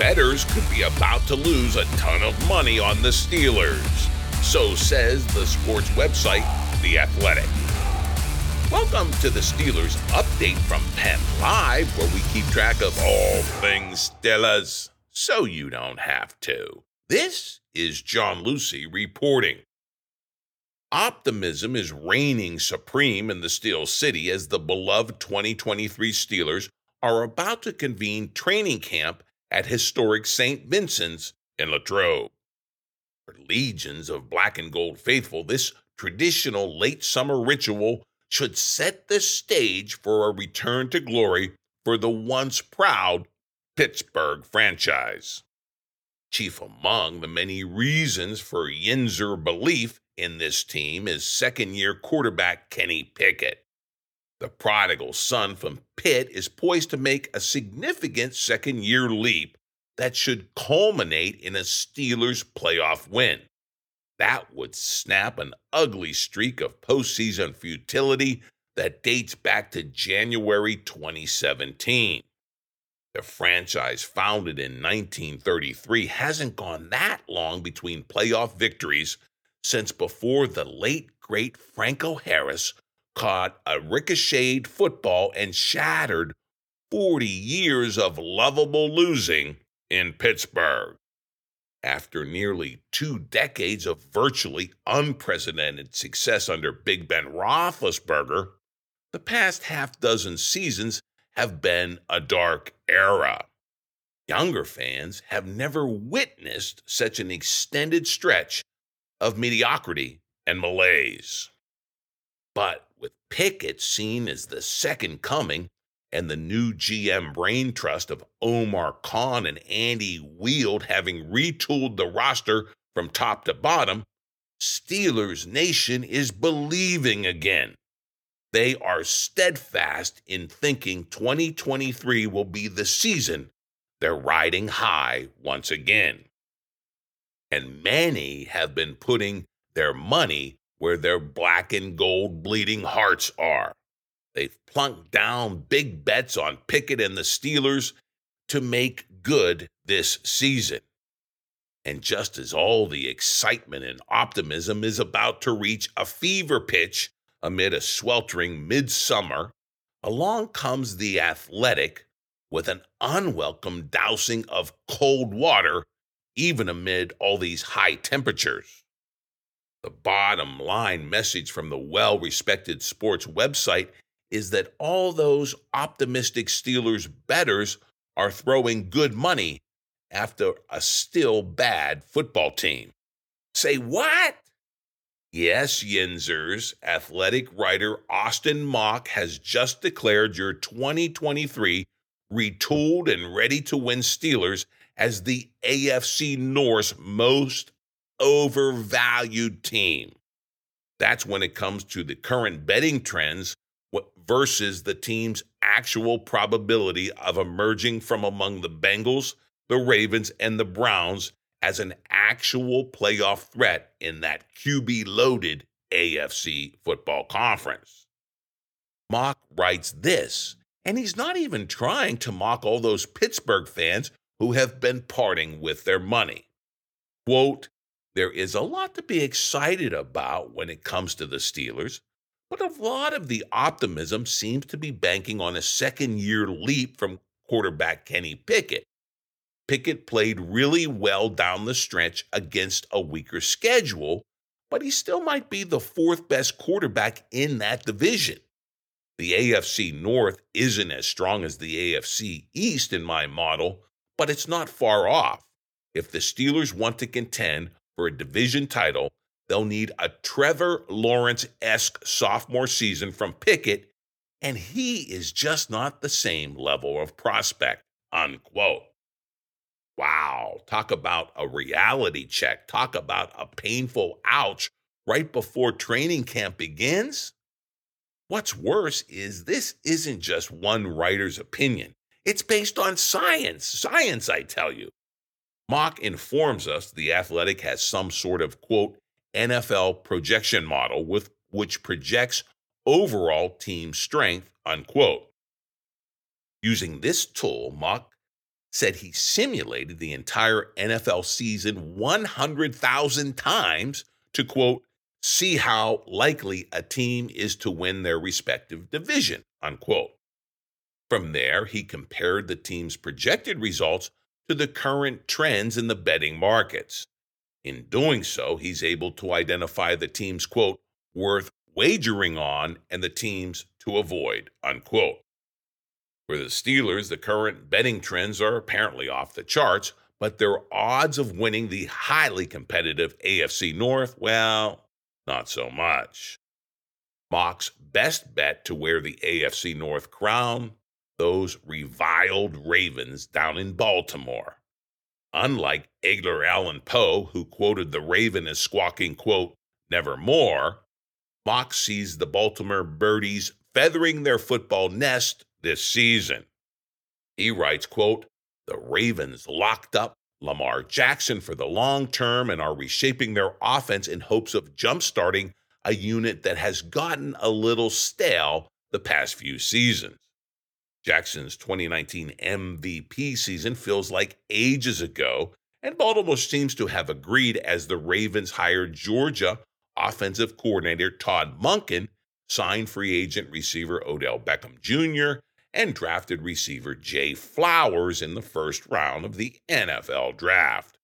bettors could be about to lose a ton of money on the Steelers. So says the sports website, The Athletic. Welcome to the Steelers update from Penn Live, where we keep track of all things Steelers so you don't have to. This is John Luciew reporting. Optimism is reigning supreme in the Steel City as the beloved 2023 Steelers are about to convene training camp at historic St. Vincent's in Latrobe. For legions of black and gold faithful, this traditional late summer ritual should set the stage for a return to glory for the once proud Pittsburgh franchise. Chief among the many reasons for Yinzer belief in this team is second year quarterback Kenny Pickett. The prodigal son from Pitt is poised to make a significant second year leap that should culminate in a Steelers playoff win. That would snap an ugly streak of postseason futility that dates back to January 2017. The franchise, founded in 1933, hasn't gone that long between playoff victories since before the late, great Franco Harris caught a ricocheted football and shattered 40 years of lovable losing in Pittsburgh. After nearly two decades of virtually unprecedented success under Big Ben Roethlisberger, the past half dozen seasons have been a dark era. Younger fans have never witnessed such an extended stretch of mediocrity and malaise. But Pickett seen as the second coming and the new GM brain trust of Omar Khan and Andy Weidl having retooled the roster from top to bottom, Steelers Nation is believing again. They are steadfast in thinking 2023 will be the season they're riding high once again. And many have been putting their money where their black and gold bleeding hearts are. They've plunked down big bets on Pickett and the Steelers to make good this season. And just as all the excitement and optimism is about to reach a fever pitch amid a sweltering midsummer, along comes the athletic with an unwelcome dousing of cold water, even amid all these high temperatures. The bottom line message from the well respected sports website is that all those optimistic Steelers bettors are throwing good money after a still bad football team. Say what? Yes, Yinzers, athletic writer Austin Mock has just declared your 2023 retooled and ready to win Steelers as the AFC North's most overvalued team. That's when it comes to the current betting trends versus the team's actual probability of emerging from among the Bengals, the Ravens, and the Browns as an actual playoff threat in that QB loaded AFC football conference. Mock writes this, and he's not even trying to mock all those Pittsburgh fans who have been parting with their money. Quote, there is a lot to be excited about when it comes to the Steelers, but a lot of the optimism seems to be banking on a second year leap from quarterback Kenny Pickett. Pickett played really well down the stretch against a weaker schedule, but he still might be the fourth best quarterback in that division. The AFC North isn't as strong as the AFC East in my model, but it's not far off. If the Steelers want to contend for a division title, they'll need a Trevor Lawrence esque sophomore season from Pickett, and he is just not the same level of prospect. Unquote. Wow, talk about a reality check. Talk about a painful ouch right before training camp begins. What's worse is this isn't just one writer's opinion. It's based on science. Science, I tell you. Mock informs us the athletic has some sort of quote NFL projection model with which projects overall team strength unquote. Using this tool, Mock said he simulated the entire NFL season 100,000 times to quote, see how likely a team is to win their respective division, unquote. From there, he compared the team's projected results to the current trends in the betting markets. In doing so, he's able to identify the teams, quote, worth wagering on and the teams to avoid, unquote. For the Steelers, the current betting trends are apparently off the charts, but their odds of winning the highly competitive AFC North, well, not so much. Mock's best bet to wear the AFC North crown, those reviled Ravens down in Baltimore. Unlike Edgar Allan Poe, who quoted the Raven as squawking, quote, nevermore, Mock sees the Baltimore Birdies feathering their football nest this season. He writes, quote, the Ravens locked up Lamar Jackson for the long term and are reshaping their offense in hopes of jumpstarting a unit that has gotten a little stale the past few seasons. Jackson's 2019 MVP season feels like ages ago, and Baltimore seems to have agreed as the Ravens hired Georgia offensive coordinator Todd Monken, signed free agent receiver Odell Beckham Jr., and drafted receiver Zay Flowers in the first round of the NFL draft.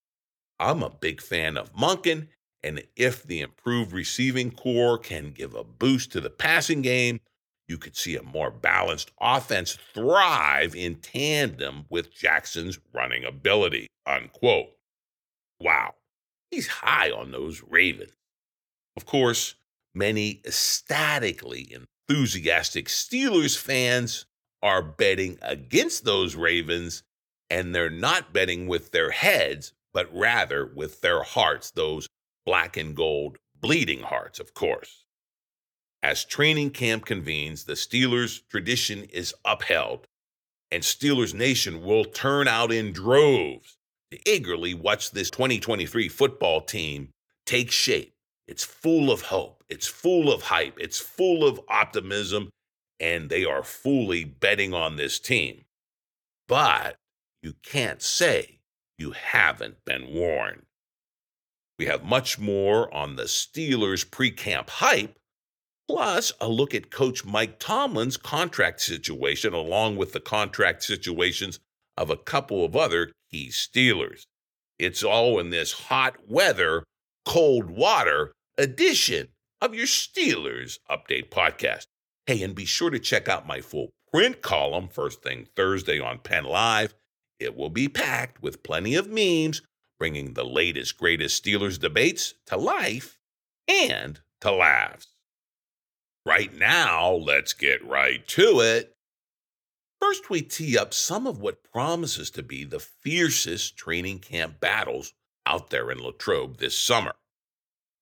I'm a big fan of Monken, and if the improved receiving corps can give a boost to the passing game, you could see a more balanced offense thrive in tandem with Jackson's running ability. Unquote. Wow, he's high on those Ravens. Of course, many ecstatically enthusiastic Steelers fans are betting against those Ravens, and they're not betting with their heads, but rather with their hearts, those black and gold bleeding hearts, of course. As training camp convenes, the Steelers' tradition is upheld, and Steelers Nation will turn out in droves to eagerly watch this 2023 football team take shape. It's full of hope, it's full of hype, it's full of optimism, and they are fully betting on this team. But you can't say you haven't been warned. We have much more on the Steelers pre camp hype Plus, a look at Coach Mike Tomlin's contract situation, along with the contract situations of a couple of other key Steelers. It's all in this hot weather, cold water edition of your Steelers Update podcast. Hey, and be sure to check out my full print column first thing Thursday on Penn Live. It will be packed with plenty of memes, bringing the latest, greatest Steelers debates to life and to laughs. Right now, let's get right to it. First, we tee up some of what promises to be the fiercest training camp battles out there in Latrobe this summer.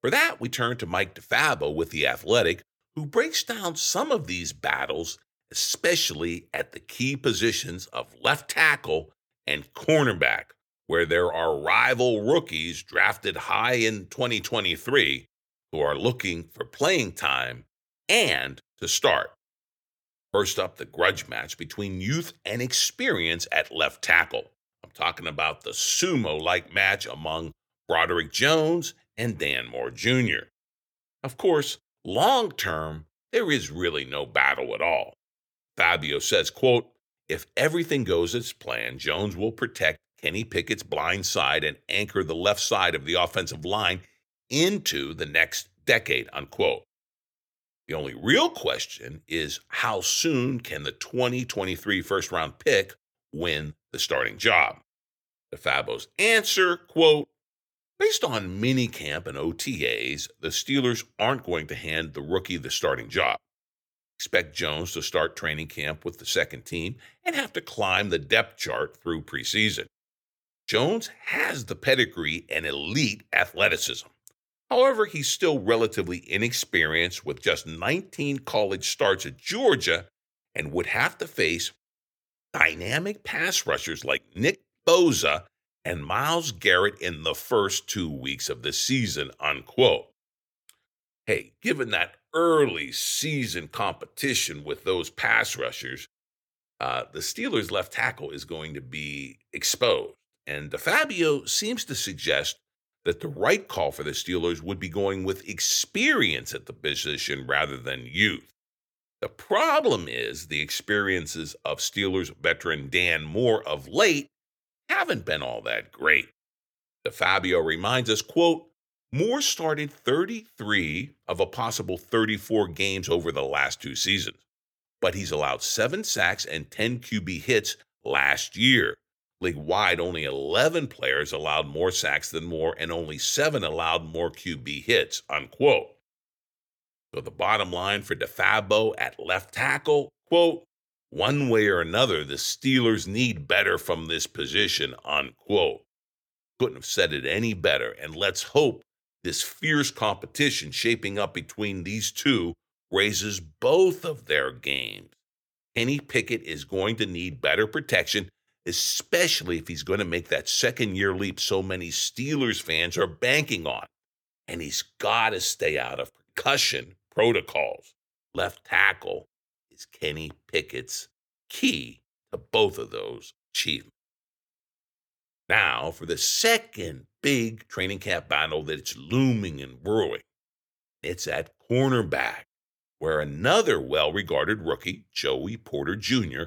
For that, we turn to Mike DeFabo with The Athletic, who breaks down some of these battles, especially at the key positions of left tackle and cornerback, where there are rival rookies drafted high in 2023 who are looking for playing time and to start. First up, the grudge match between youth and experience at left tackle. I'm talking about the sumo like match among Broderick Jones and Dan Moore Jr. Of course, long term, there is really no battle at all. Fabio says, quote, if everything goes as planned, Jones will protect Kenny Pickett's blind side and anchor the left side of the offensive line into the next decade, unquote. The only real question is how soon can the 2023 first round pick win the starting job? DeFabo's answer, quote, based on minicamp and OTAs, the Steelers aren't going to hand the rookie the starting job. Expect Jones to start training camp with the second team and have to climb the depth chart through preseason. Jones has the pedigree and elite athleticism. However, he's still relatively inexperienced with just 19 college starts at Georgia and would have to face dynamic pass rushers like Nick Bosa and Myles Garrett in the first two weeks of the season, unquote. Hey, given that early season competition with those pass rushers, uh, the Steelers' left tackle is going to be exposed. And DeFabo seems to suggest that the right call for the Steelers would be going with experience at the position rather than youth. The problem is the experiences of Steelers veteran Dan Moore of late haven't been all that great. DeFabo reminds us, quote, Moore started 33 of a possible 34 games over the last two seasons, but he's allowed seven sacks and 10 QB hits last year. League wide, only 11 players allowed more sacks than Moore, and only seven allowed more QB hits, unquote. So the bottom line for DeFabo at left tackle, quote, one way or another, the Steelers need better from this position, unquote. Couldn't have said it any better. And let's hope this fierce competition shaping up between these two raises both of their games. Kenny Pickett is going to need better protection especially if he's going to make that second year leap so many Steelers fans are banking on. And he's got to stay out of percussion protocols. Left tackle is Kenny Pickett's key to both of those achievements. Now, for the second big training camp battle that's looming and brewing, it's at cornerback, where another well regarded rookie, Joey Porter Jr.,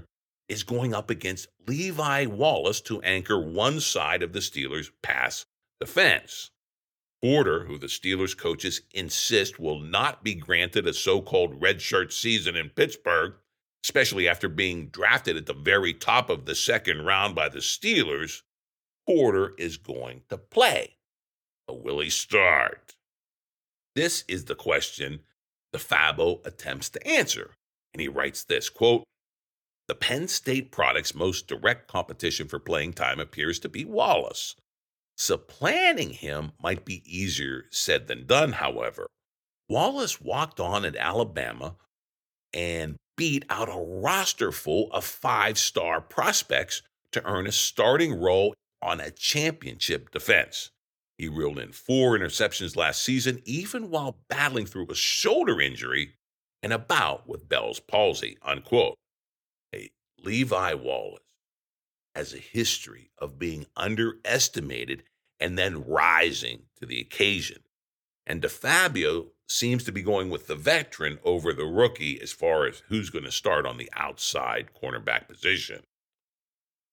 is going up against Levi Wallace to anchor one side of the Steelers' pass defense. Porter, who the Steelers coaches insist will not be granted a so called redshirt season in Pittsburgh, especially after being drafted at the very top of the second round by the Steelers, Porter is going to play. But will he start? This is the question DeFabo attempts to answer. And he writes this quote, the Penn State product's most direct competition for playing time appears to be Wallace. Supplanting him might be easier said than done, however. Wallace walked on at Alabama and beat out a roster full of five star prospects to earn a starting role on a championship defense. He reeled in four interceptions last season, even while battling through a shoulder injury and a bout with Bell's palsy. Unquote. Levi Wallace has a history of being underestimated and then rising to the occasion. And DeFabo seems to be going with the veteran over the rookie as far as who's going to start on the outside cornerback position.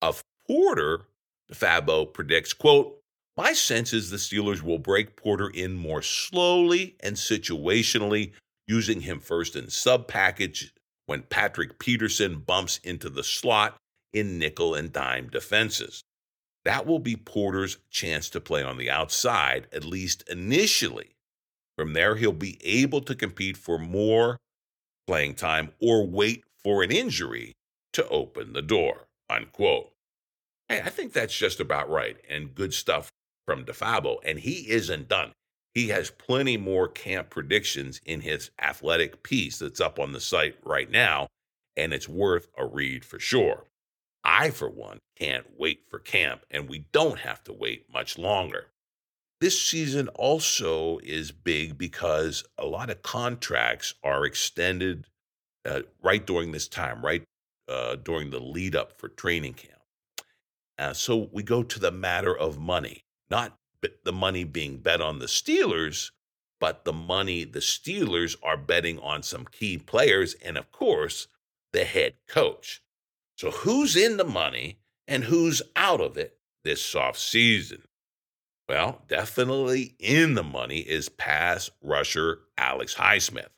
Of Porter, DeFabo predicts, quote, my sense is the Steelers will break Porter in more slowly and situationally, using him first in sub package when Patrick Peterson bumps into the slot in nickel and dime defenses. That will be Porter's chance to play on the outside, at least initially. From there, he'll be able to compete for more playing time or wait for an injury to open the door. Unquote. Hey, I think that's just about right and good stuff from DeFabo. And he isn't done. He has plenty more camp predictions in his athletic piece that's up on the site right now, and it's worth a read for sure. I, for one, can't wait for camp, and we don't have to wait much longer. This season also is big because a lot of contracts are extended uh, right during this time, right uh, during the lead up for training camp. Uh, so we go to the matter of money, not the money being bet on the Steelers, but the money the Steelers are betting on some key players and, of course, the head coach. So, who's in the money and who's out of it this soft season? Well, definitely in the money is pass rusher Alex Highsmith.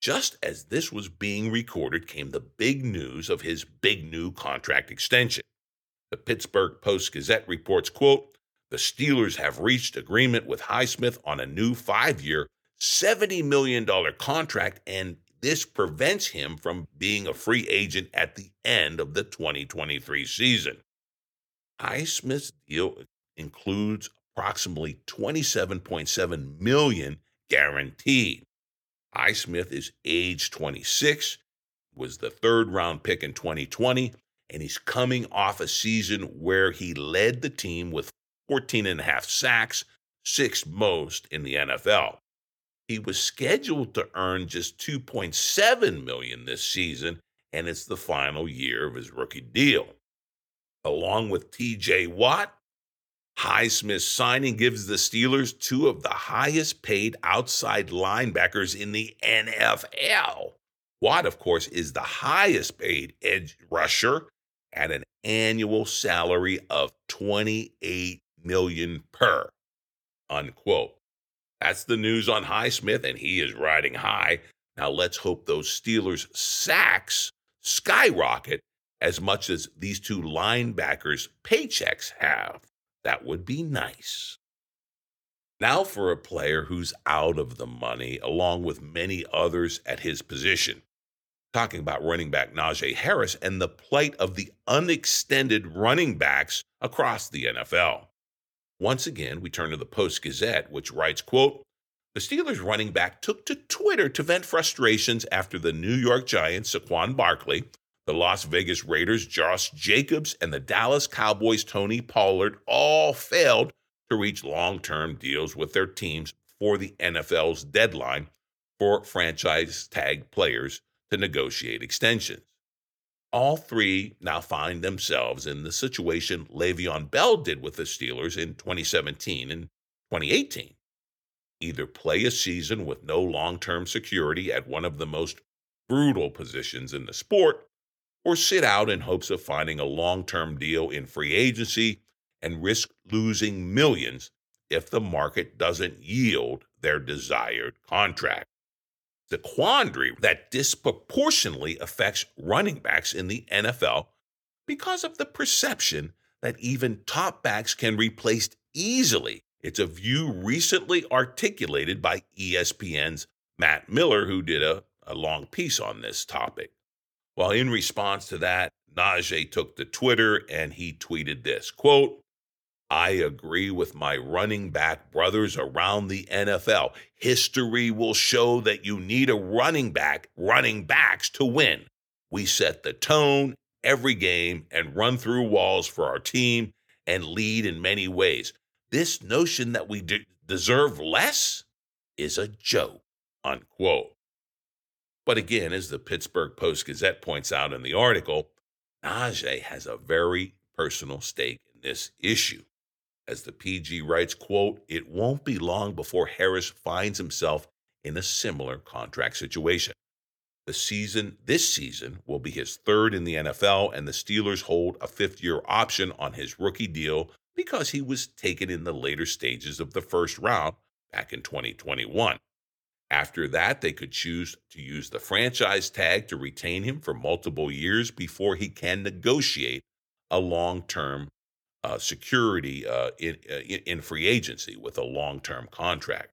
Just as this was being recorded came the big news of his big new contract extension. The Pittsburgh Post Gazette reports, quote, the Steelers have reached agreement with Highsmith on a new five year, $70 million contract, and this prevents him from being a free agent at the end of the 2023 season. Highsmith's deal includes approximately 27.7 million guaranteed. Highsmith is age 26, was the third round pick in 2020, and he's coming off a season where he led the team with 14 and a half sacks, sixth most in the NFL. He was scheduled to earn just 2.7 million this season and it's the final year of his rookie deal. Along with TJ Watt, Highsmith's signing gives the Steelers two of the highest paid outside linebackers in the NFL. Watt, of course, is the highest paid edge rusher at an annual salary of 28 million per. Unquote. That's the news on Highsmith, and he is riding high. Now let's hope those Steelers sacks skyrocket as much as these two linebackers' paychecks have. That would be nice. Now for a player who's out of the money, along with many others at his position. Talking about running back Najee Harris and the plight of the unextended running backs across the NFL. Once again, we turn to the Post Gazette, which writes, quote, the Steelers running back took to Twitter to vent frustrations after the New York Giants, Saquon Barkley, the Las Vegas Raiders, Josh Jacobs, and the Dallas Cowboys, Tony Pollard, all failed to reach long term deals with their teams for the NFL's deadline for franchise tag players to negotiate extensions. All three now find themselves in the situation Le'Veon Bell did with the Steelers in 2017 and 2018. Either play a season with no long term security at one of the most brutal positions in the sport, or sit out in hopes of finding a long term deal in free agency and risk losing millions if the market doesn't yield their desired contract. The quandary that disproportionately affects running backs in the NFL because of the perception that even top backs can be replaced easily. It's a view recently articulated by ESPN's Matt Miller, who did a, a long piece on this topic. Well, in response to that, Najee took to Twitter and he tweeted this quote, I agree with my running back brothers around the NFL. History will show that you need a running back, running backs to win. We set the tone every game and run through walls for our team and lead in many ways. This notion that we de- deserve less is a joke, unquote. But again, as the Pittsburgh Post Gazette points out in the article, Najee has a very personal stake in this issue. As the PG writes, quote, it won't be long before Harris finds himself in a similar contract situation. The season, this season, will be his third in the NFL, and the Steelers hold a fifth year option on his rookie deal because he was taken in the later stages of the first round back in 2021. After that, they could choose to use the franchise tag to retain him for multiple years before he can negotiate a long term uh, security uh, in, uh, in free agency with a long term contract.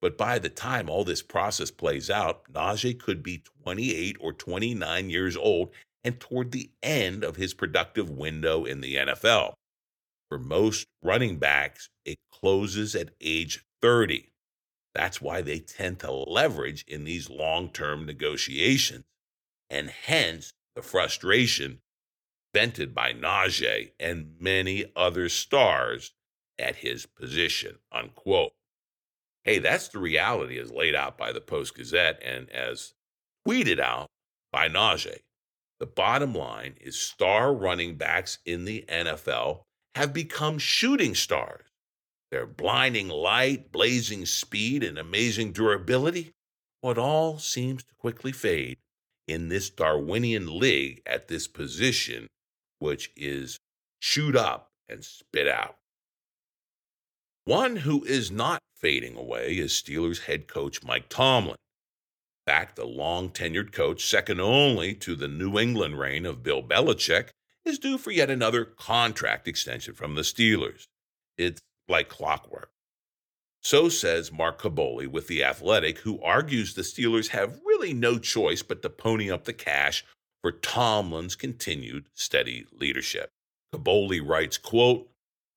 But by the time all this process plays out, Najee could be 28 or 29 years old and toward the end of his productive window in the NFL. For most running backs, it closes at age 30. That's why they tend to leverage in these long term negotiations, and hence the frustration vented by Najee and many other stars at his position. Unquote. Hey, that's the reality as laid out by the Post Gazette and as tweeted out by Najee. The bottom line is star running backs in the NFL have become shooting stars their blinding light, blazing speed, and amazing durability, what all seems to quickly fade in this Darwinian league at this position, which is chewed up and spit out. One who is not fading away is Steelers head coach Mike Tomlin. In fact, the long tenured coach, second only to the New England reign of Bill Belichick, is due for yet another contract extension from the Steelers. It's like clockwork. So says Mark Kaboly with The Athletic, who argues the Steelers have really no choice but to pony up the cash for Tomlin's continued steady leadership. Kaboly writes, quote,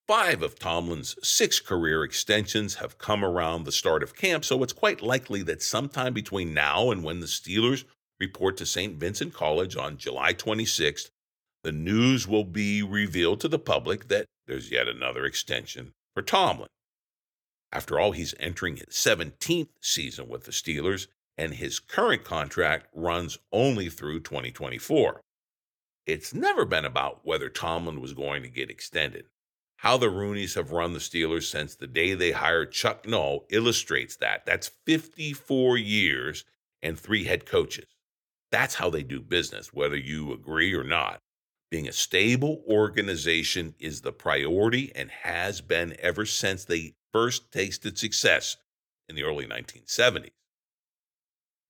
Five of Tomlin's six career extensions have come around the start of camp, so it's quite likely that sometime between now and when the Steelers report to St. Vincent College on July 26th, the news will be revealed to the public that there's yet another extension for Tomlin. After all, he's entering his 17th season with the Steelers, and his current contract runs only through 2024. It's never been about whether Tomlin was going to get extended. How the Rooneys have run the Steelers since the day they hired Chuck Noll illustrates that. That's 54 years and three head coaches. That's how they do business, whether you agree or not. Being a stable organization is the priority and has been ever since they first tasted success in the early 1970s.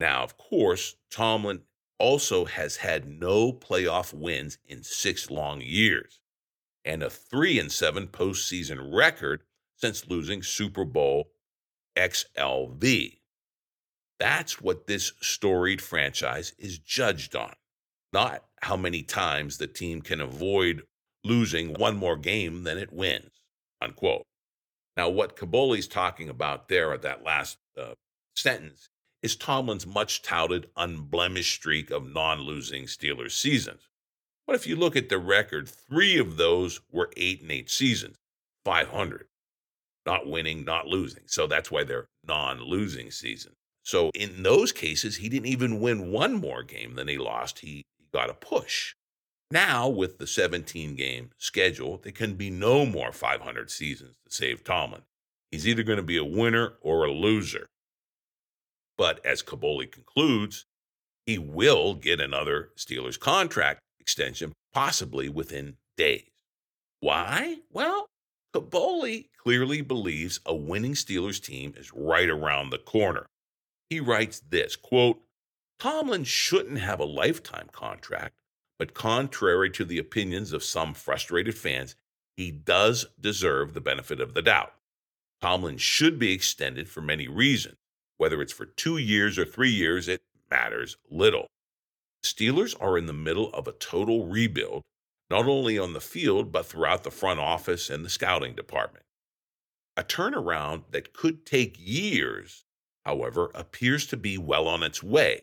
Now, of course, Tomlin also has had no playoff wins in six long years and a 3 and 7 postseason record since losing Super Bowl XLV. That's what this storied franchise is judged on, not how many times the team can avoid losing one more game than it wins. Unquote. Now, what Kaboly's talking about there at that last uh, sentence is Tomlin's much touted unblemished streak of non losing Steelers seasons. But if you look at the record, three of those were eight and eight seasons, 500. Not winning, not losing. So that's why they're non losing seasons. So in those cases, he didn't even win one more game than he lost. He, he got a push. Now, with the 17 game schedule, there can be no more 500 seasons to save Tomlin. He's either going to be a winner or a loser. But as Kaboly concludes, he will get another Steelers contract extension, possibly within days. Why? Well, Kaboly clearly believes a winning Steelers team is right around the corner. He writes this quote, Tomlin shouldn't have a lifetime contract, but contrary to the opinions of some frustrated fans, he does deserve the benefit of the doubt. Tomlin should be extended for many reasons. Whether it's for two years or three years, it matters little. Steelers are in the middle of a total rebuild, not only on the field, but throughout the front office and the scouting department. A turnaround that could take years, however, appears to be well on its way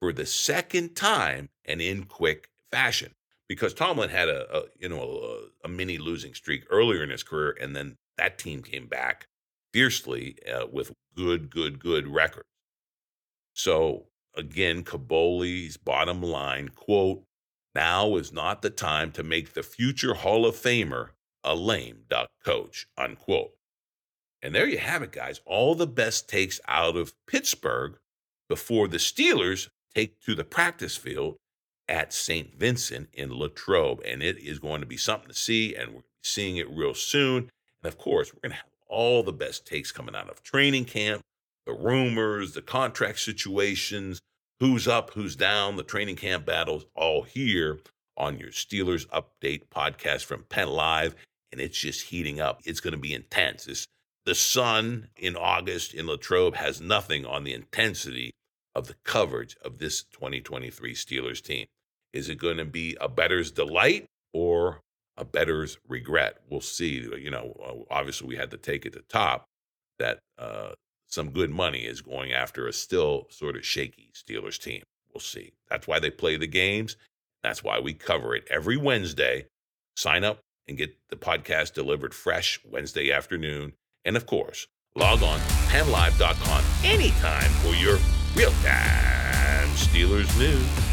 for the second time and in quick fashion. Because Tomlin had a, a you know a, a, mini losing streak earlier in his career, and then that team came back fiercely uh, with good, good, good records. So again, Kaboly's bottom line quote, now is not the time to make the future Hall of Famer a lame duck coach, unquote. And there you have it, guys. All the best takes out of Pittsburgh before the Steelers take to the practice field at St. Vincent in Latrobe. And it is going to be something to see, and we're seeing it real soon. And of course, we're going to have all the best takes coming out of training camp, the rumors, the contract situations, who's up, who's down, the training camp battles, all here on your Steelers Update podcast from Penn Live. And it's just heating up. It's going to be intense. It's, the sun in August in Latrobe has nothing on the intensity of the coverage of this 2023 Steelers team. Is it going to be a better's delight or a better's regret. We'll see. You know, uh, obviously we had to take at the top that uh, some good money is going after a still sort of shaky Steelers team. We'll see. That's why they play the games. That's why we cover it every Wednesday. Sign up and get the podcast delivered fresh Wednesday afternoon. And of course, log on to pennlive.com anytime for your real time Steelers news.